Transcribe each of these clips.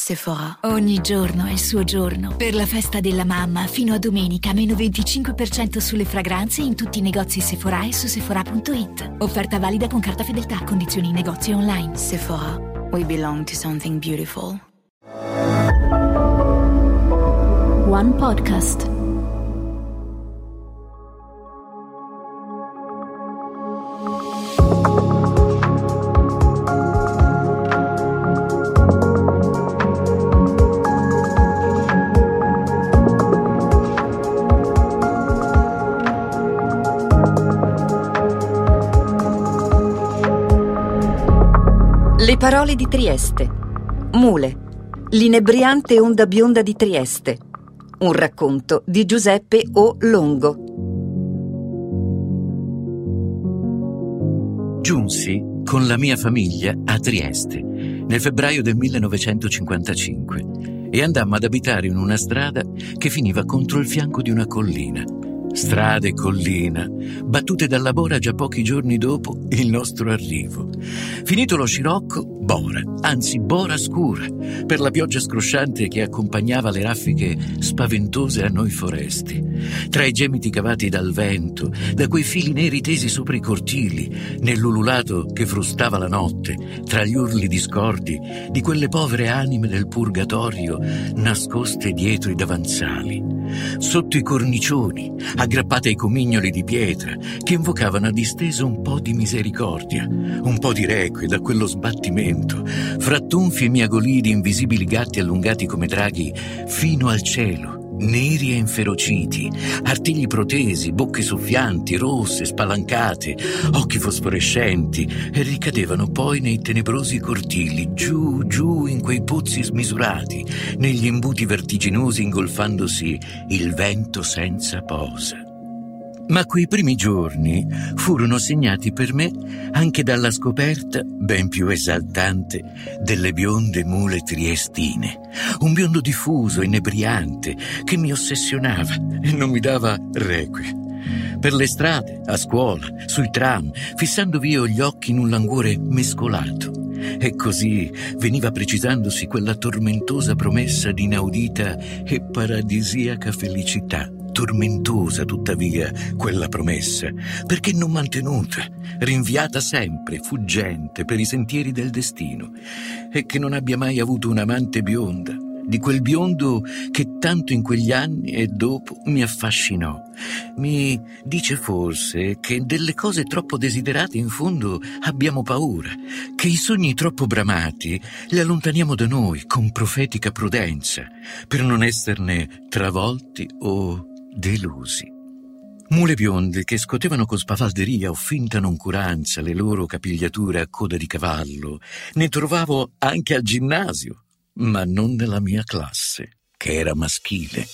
Sephora. Ogni giorno è il suo giorno. Per la festa della mamma, fino a domenica, meno 25% sulle fragranze in tutti i negozi Sephora e su sephora.it. Offerta valida con carta fedeltà, condizioni in negozio online. Sephora. We belong to something beautiful. One Podcast. Parole di Trieste. Mule. L'inebriante onda bionda di Trieste. Un racconto di Giuseppe O. Longo. Giunsi con la mia famiglia a Trieste nel febbraio del 1955 e andammo ad abitare in una strada che finiva contro il fianco di una collina strade e collina, battute dalla Bora già pochi giorni dopo il nostro arrivo. Finito lo scirocco, Bora, anzi Bora scura, per la pioggia scrosciante che accompagnava le raffiche spaventose a noi foresti. Tra i gemiti cavati dal vento, da quei fili neri tesi sopra i cortili, nell'ululato che frustava la notte, tra gli urli discordi di quelle povere anime del purgatorio nascoste dietro i davanzali sotto i cornicioni, aggrappate ai comignoli di pietra, che invocavano a disteso un po' di misericordia, un po' di requie da quello sbattimento, fra tonfi e miagolii di invisibili gatti allungati come draghi fino al cielo, neri e inferociti, artigli protesi, bocche soffianti, rosse, spalancate, occhi fosforescenti, e ricadevano poi nei tenebrosi cortili, giù, giù in quei pozzi smisurati, negli imbuti vertiginosi ingolfandosi il vento senza posa. Ma quei primi giorni furono segnati per me anche dalla scoperta, ben più esaltante, delle bionde mule triestine. Un biondo diffuso, inebriante, che mi ossessionava e non mi dava requie. Per le strade, a scuola, sui tram, fissando via gli occhi in un languore mescolato. E così veniva precisandosi quella tormentosa promessa di inaudita e paradisiaca felicità tormentosa tuttavia quella promessa, perché non mantenuta, rinviata sempre, fuggente per i sentieri del destino, e che non abbia mai avuto un'amante bionda, di quel biondo che tanto in quegli anni e dopo mi affascinò. Mi dice forse che delle cose troppo desiderate in fondo abbiamo paura, che i sogni troppo bramati li allontaniamo da noi con profetica prudenza, per non esserne travolti o delusi. Mule bionde che scotevano con spavalderia o finta noncuranza le loro capigliature a coda di cavallo, ne trovavo anche al ginnasio, ma non nella mia classe, che era maschile.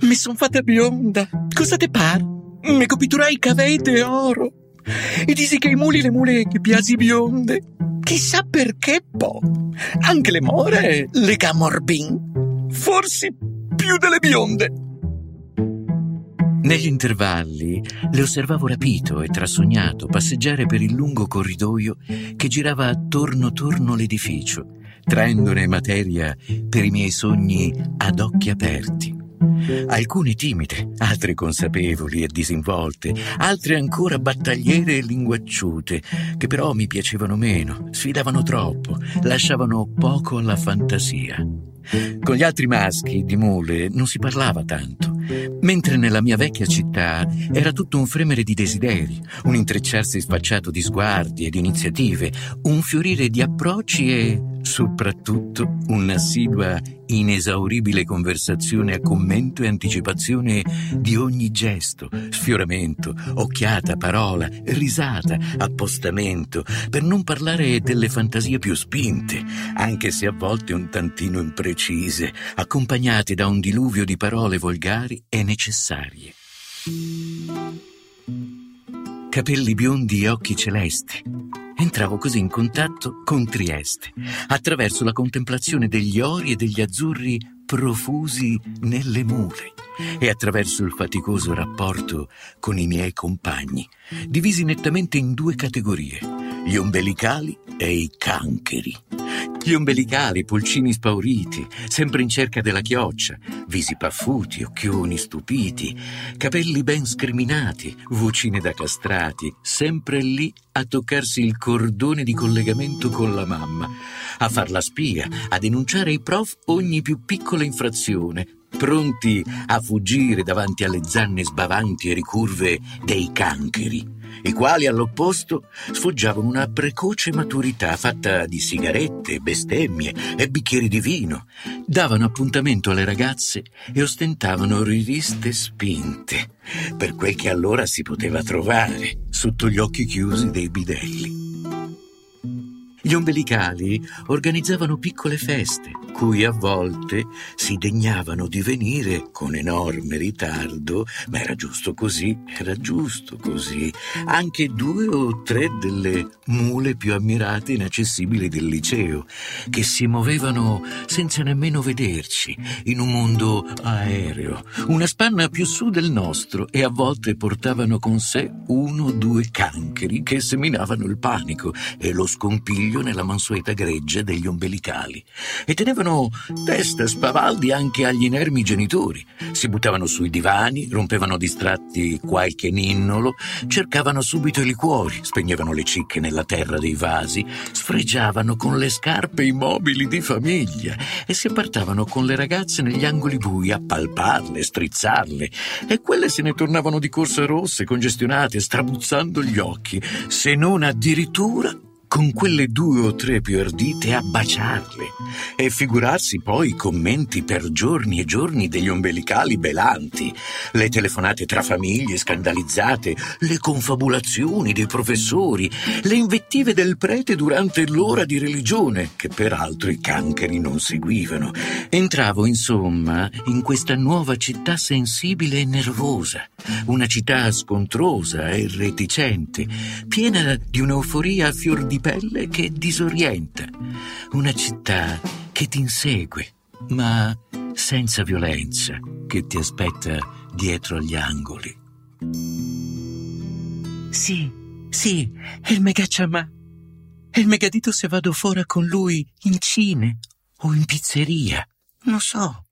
Mi son fatta bionda, cosa te pare? Mi copiturai cavete oro. E disi che i muli le mule che piasi bionde. Chissà perché, po'. Anche le more, le camorbin. Forse più delle bionde. Negli intervalli le osservavo rapito e trasognato passeggiare per il lungo corridoio che girava attorno torno l'edificio, traendone materia per i miei sogni ad occhi aperti. Alcune timide, altre consapevoli e disinvolte, altre ancora battagliere e linguacciute, che però mi piacevano meno, sfidavano troppo, lasciavano poco alla fantasia. Con gli altri maschi di mule non si parlava tanto, mentre nella mia vecchia città era tutto un fremere di desideri, un intrecciarsi sfacciato di sguardi e di iniziative, un fiorire di approcci e soprattutto un'assidua, inesauribile conversazione a commento e anticipazione di ogni gesto, sfioramento, occhiata, parola, risata, appostamento, per non parlare delle fantasie più spinte, anche se a volte un tantino imprecise, accompagnate da un diluvio di parole volgari e necessarie. Capelli biondi e occhi celesti Entravo così in contatto con Trieste, attraverso la contemplazione degli ori e degli azzurri profusi nelle mule e attraverso il faticoso rapporto con i miei compagni, divisi nettamente in due categorie, gli ombelicali e i cancheri, Gli ombelicali, pulcini spauriti, sempre in cerca della chioccia, visi paffuti, occhioni stupiti, capelli ben scriminati, vocine da castrati, sempre lì a toccarsi il cordone di collegamento con la mamma, a far la spia, a denunciare ai prof ogni più piccola infrazione, pronti a fuggire davanti alle zanne sbavanti e ricurve dei cancheri i quali all'opposto sfoggiavano una precoce maturità fatta di sigarette, bestemmie e bicchieri di vino, davano appuntamento alle ragazze e ostentavano riviste spinte, per quel che allora si poteva trovare sotto gli occhi chiusi dei bidelli. Gli ombelicali organizzavano piccole feste, cui a volte si degnavano di venire con enorme ritardo, ma era giusto così, era giusto così, anche due o tre delle mule più ammirate e inaccessibili del liceo, che si muovevano senza nemmeno vederci, in un mondo aereo, una spanna più su del nostro, e a volte portavano con sé uno o due cancheri che seminavano il panico e lo scompiglio figlio nella mansueta gregge degli ombelicali e tenevano testa spavaldi anche agli inermi genitori. Si buttavano sui divani, rompevano distratti qualche ninnolo, cercavano subito i liquori, spegnevano le cicche nella terra dei vasi, sfregiavano con le scarpe i mobili di famiglia e si appartavano con le ragazze negli angoli bui a palparle, strizzarle e quelle se ne tornavano di corsa rosse, congestionate, strabuzzando gli occhi, se non addirittura con quelle due o tre più ardite a baciarle e figurarsi poi i commenti per giorni e giorni degli ombelicali belanti, le telefonate tra famiglie scandalizzate, le confabulazioni dei professori, le invettive del prete durante l'ora di religione, che peraltro i cancheri non seguivano. Entravo, insomma, in questa nuova città sensibile e nervosa, una città scontrosa e reticente, piena di un'euforia a fior di pelle che disorienta, una città che ti insegue, ma senza violenza, che ti aspetta dietro agli angoli. Sì, sì, è il megacciamà. È il megadito se vado fuori con lui in cine o in pizzeria. Non so.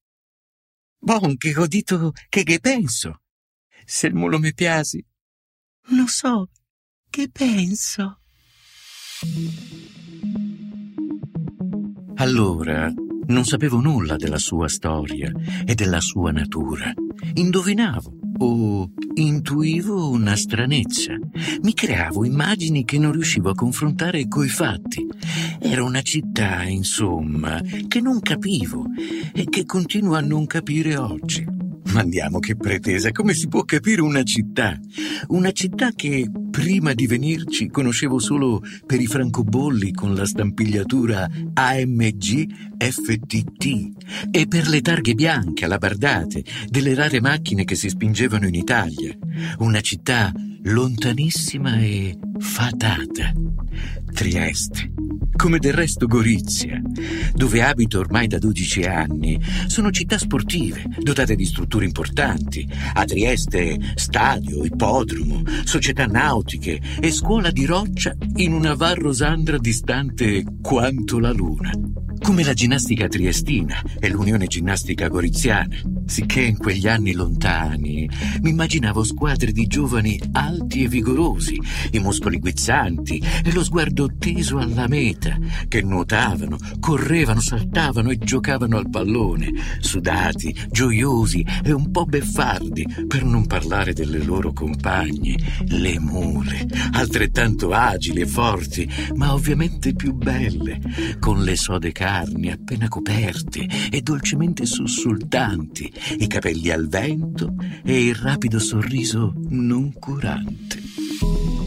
Bon, che ho detto che che penso. Se il mulo mi piace, non so che penso. Allora non sapevo nulla della sua storia e della sua natura. Indovinavo o intuivo una stranezza. Mi creavo immagini che non riuscivo a confrontare coi fatti. Era una città, insomma, che non capivo e che continuo a non capire oggi. Ma andiamo, che pretesa, come si può capire una città? Una città che prima di venirci conoscevo solo per i francobolli con la stampigliatura AMG FTT e per le targhe bianche alabardate delle rare macchine che si spingevano in Italia. Una città lontanissima e fatata. Trieste, come del resto Gorizia, dove abito ormai da 12 anni, sono città sportive, dotate di strutture importanti. A Trieste stadio, ippodromo, società nautiche e scuola di roccia in una Val Rosandra distante quanto la luna. Come la ginnastica triestina e l'Unione Ginnastica Goriziana, sicché in quegli anni lontani mi immaginavo squadre di giovani alti e vigorosi, i muscoli guizzanti e lo sguardo teso alla meta, che nuotavano, correvano, saltavano e giocavano al pallone, sudati, gioiosi e un po' beffardi, per non parlare delle loro compagne, le mule, altrettanto agili e forti, ma ovviamente più belle, con le sode carni appena coperte e dolcemente sussultanti, i capelli al vento e il rapido sorriso noncurante.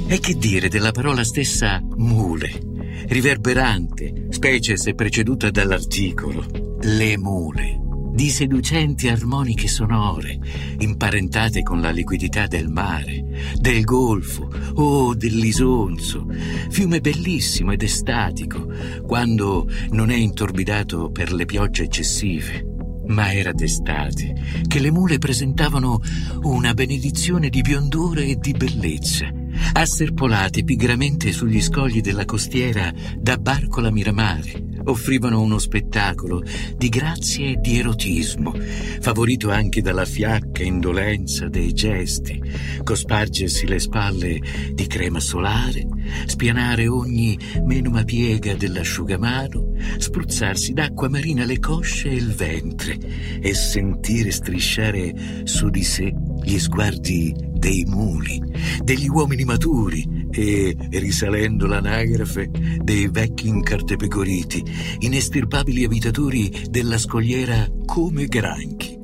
E che dire della parola stessa mule, riverberante, specie se preceduta dall'articolo, le mule di seducenti armoniche sonore, imparentate con la liquidità del mare, del golfo o dell'isonzo, fiume bellissimo ed estatico, quando non è intorbidato per le piogge eccessive. Ma era d'estate che le mule presentavano una benedizione di biondore e di bellezza, asserpolate pigramente sugli scogli della costiera da Barcola Miramare, offrivano uno spettacolo di grazia e di erotismo, favorito anche dalla fiacca indolenza dei gesti, cospargersi le spalle di crema solare, spianare ogni menoma piega dell'asciugamano, spruzzarsi d'acqua marina le cosce e il ventre e sentire strisciare su di sé gli sguardi dei muli, degli uomini maturi e, risalendo l'anagrafe, dei vecchi incartepecoriti, inestirpabili abitatori della scogliera come granchi.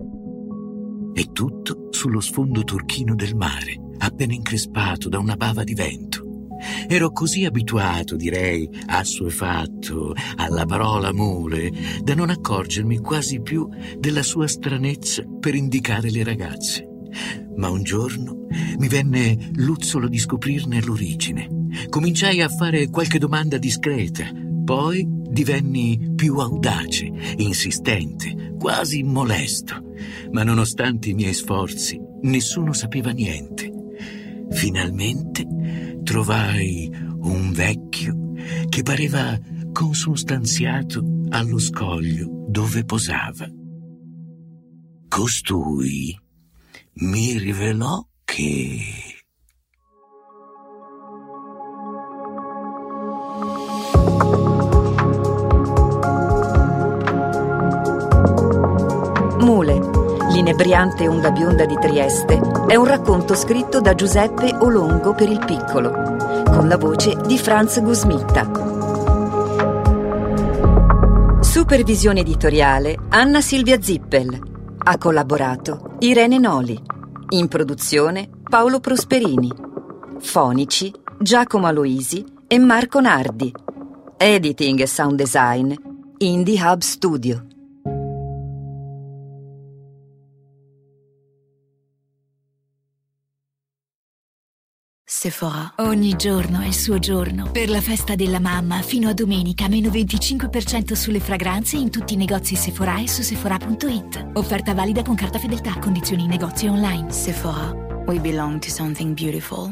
E tutto sullo sfondo turchino del mare, appena increspato da una bava di vento. Ero così abituato, direi, assuefatto alla parola mule, da non accorgermi quasi più della sua stranezza per indicare le ragazze. Ma un giorno mi venne l'uzzolo di scoprirne l'origine. Cominciai a fare qualche domanda discreta, poi divenni più audace, insistente, quasi molesto. Ma nonostante i miei sforzi, nessuno sapeva niente. Finalmente trovai un vecchio che pareva consustanziato allo scoglio dove posava. Costui mi rivelò che... Mule, l'inebriante onda bionda di Trieste, è un racconto scritto da Giuseppe Olongo per il piccolo, con la voce di Franz Gusmitta. Supervisione editoriale Anna Silvia Zippel. Ha collaborato Irene Noli. In produzione Paolo Prosperini. Fonici Giacomo Aloisi e Marco Nardi. Editing e sound design Indie Hub Studio. Sephora. Ogni giorno è il suo giorno. Per la festa della mamma, fino a domenica, meno 25% sulle fragranze in tutti i negozi Sephora e su sephora.it. Offerta valida con carta fedeltà, condizioni in negozio online. Sephora. We belong to something beautiful.